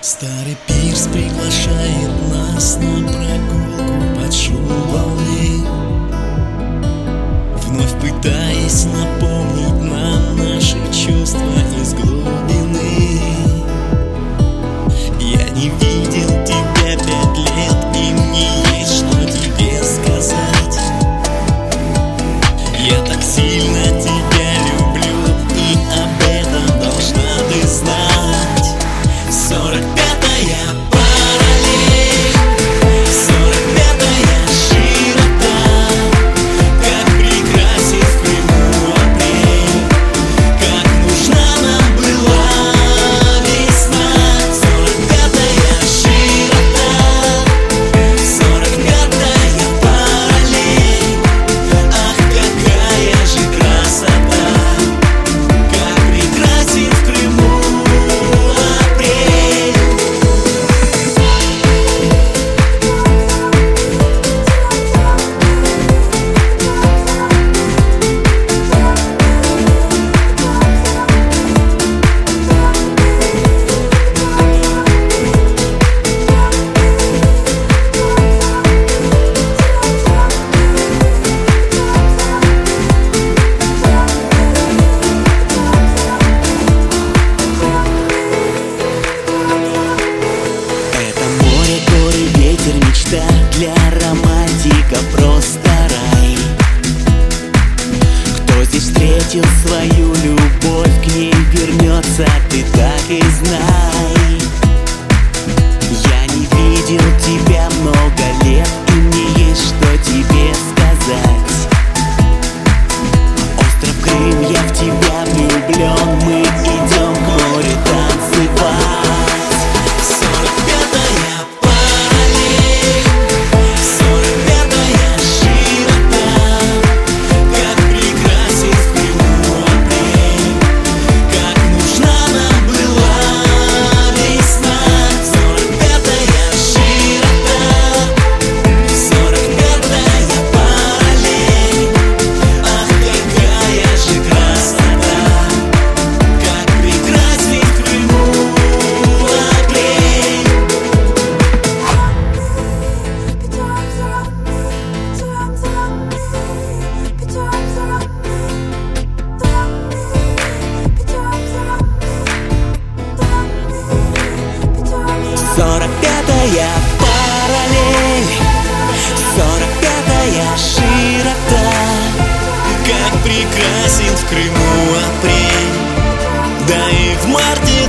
Старый пирс приглашает нас на праздник для романтика просто рай. Кто здесь встретил свою любовь, к ней вернется, ты так и знай. Я не видел тебя много лет, и мне есть что тебе сказать. Остров Крым, я в тебя влюблен Сорокапятая параллель. Сорокапятая широта Как прекрасен в Крыму апрель. Да и в марте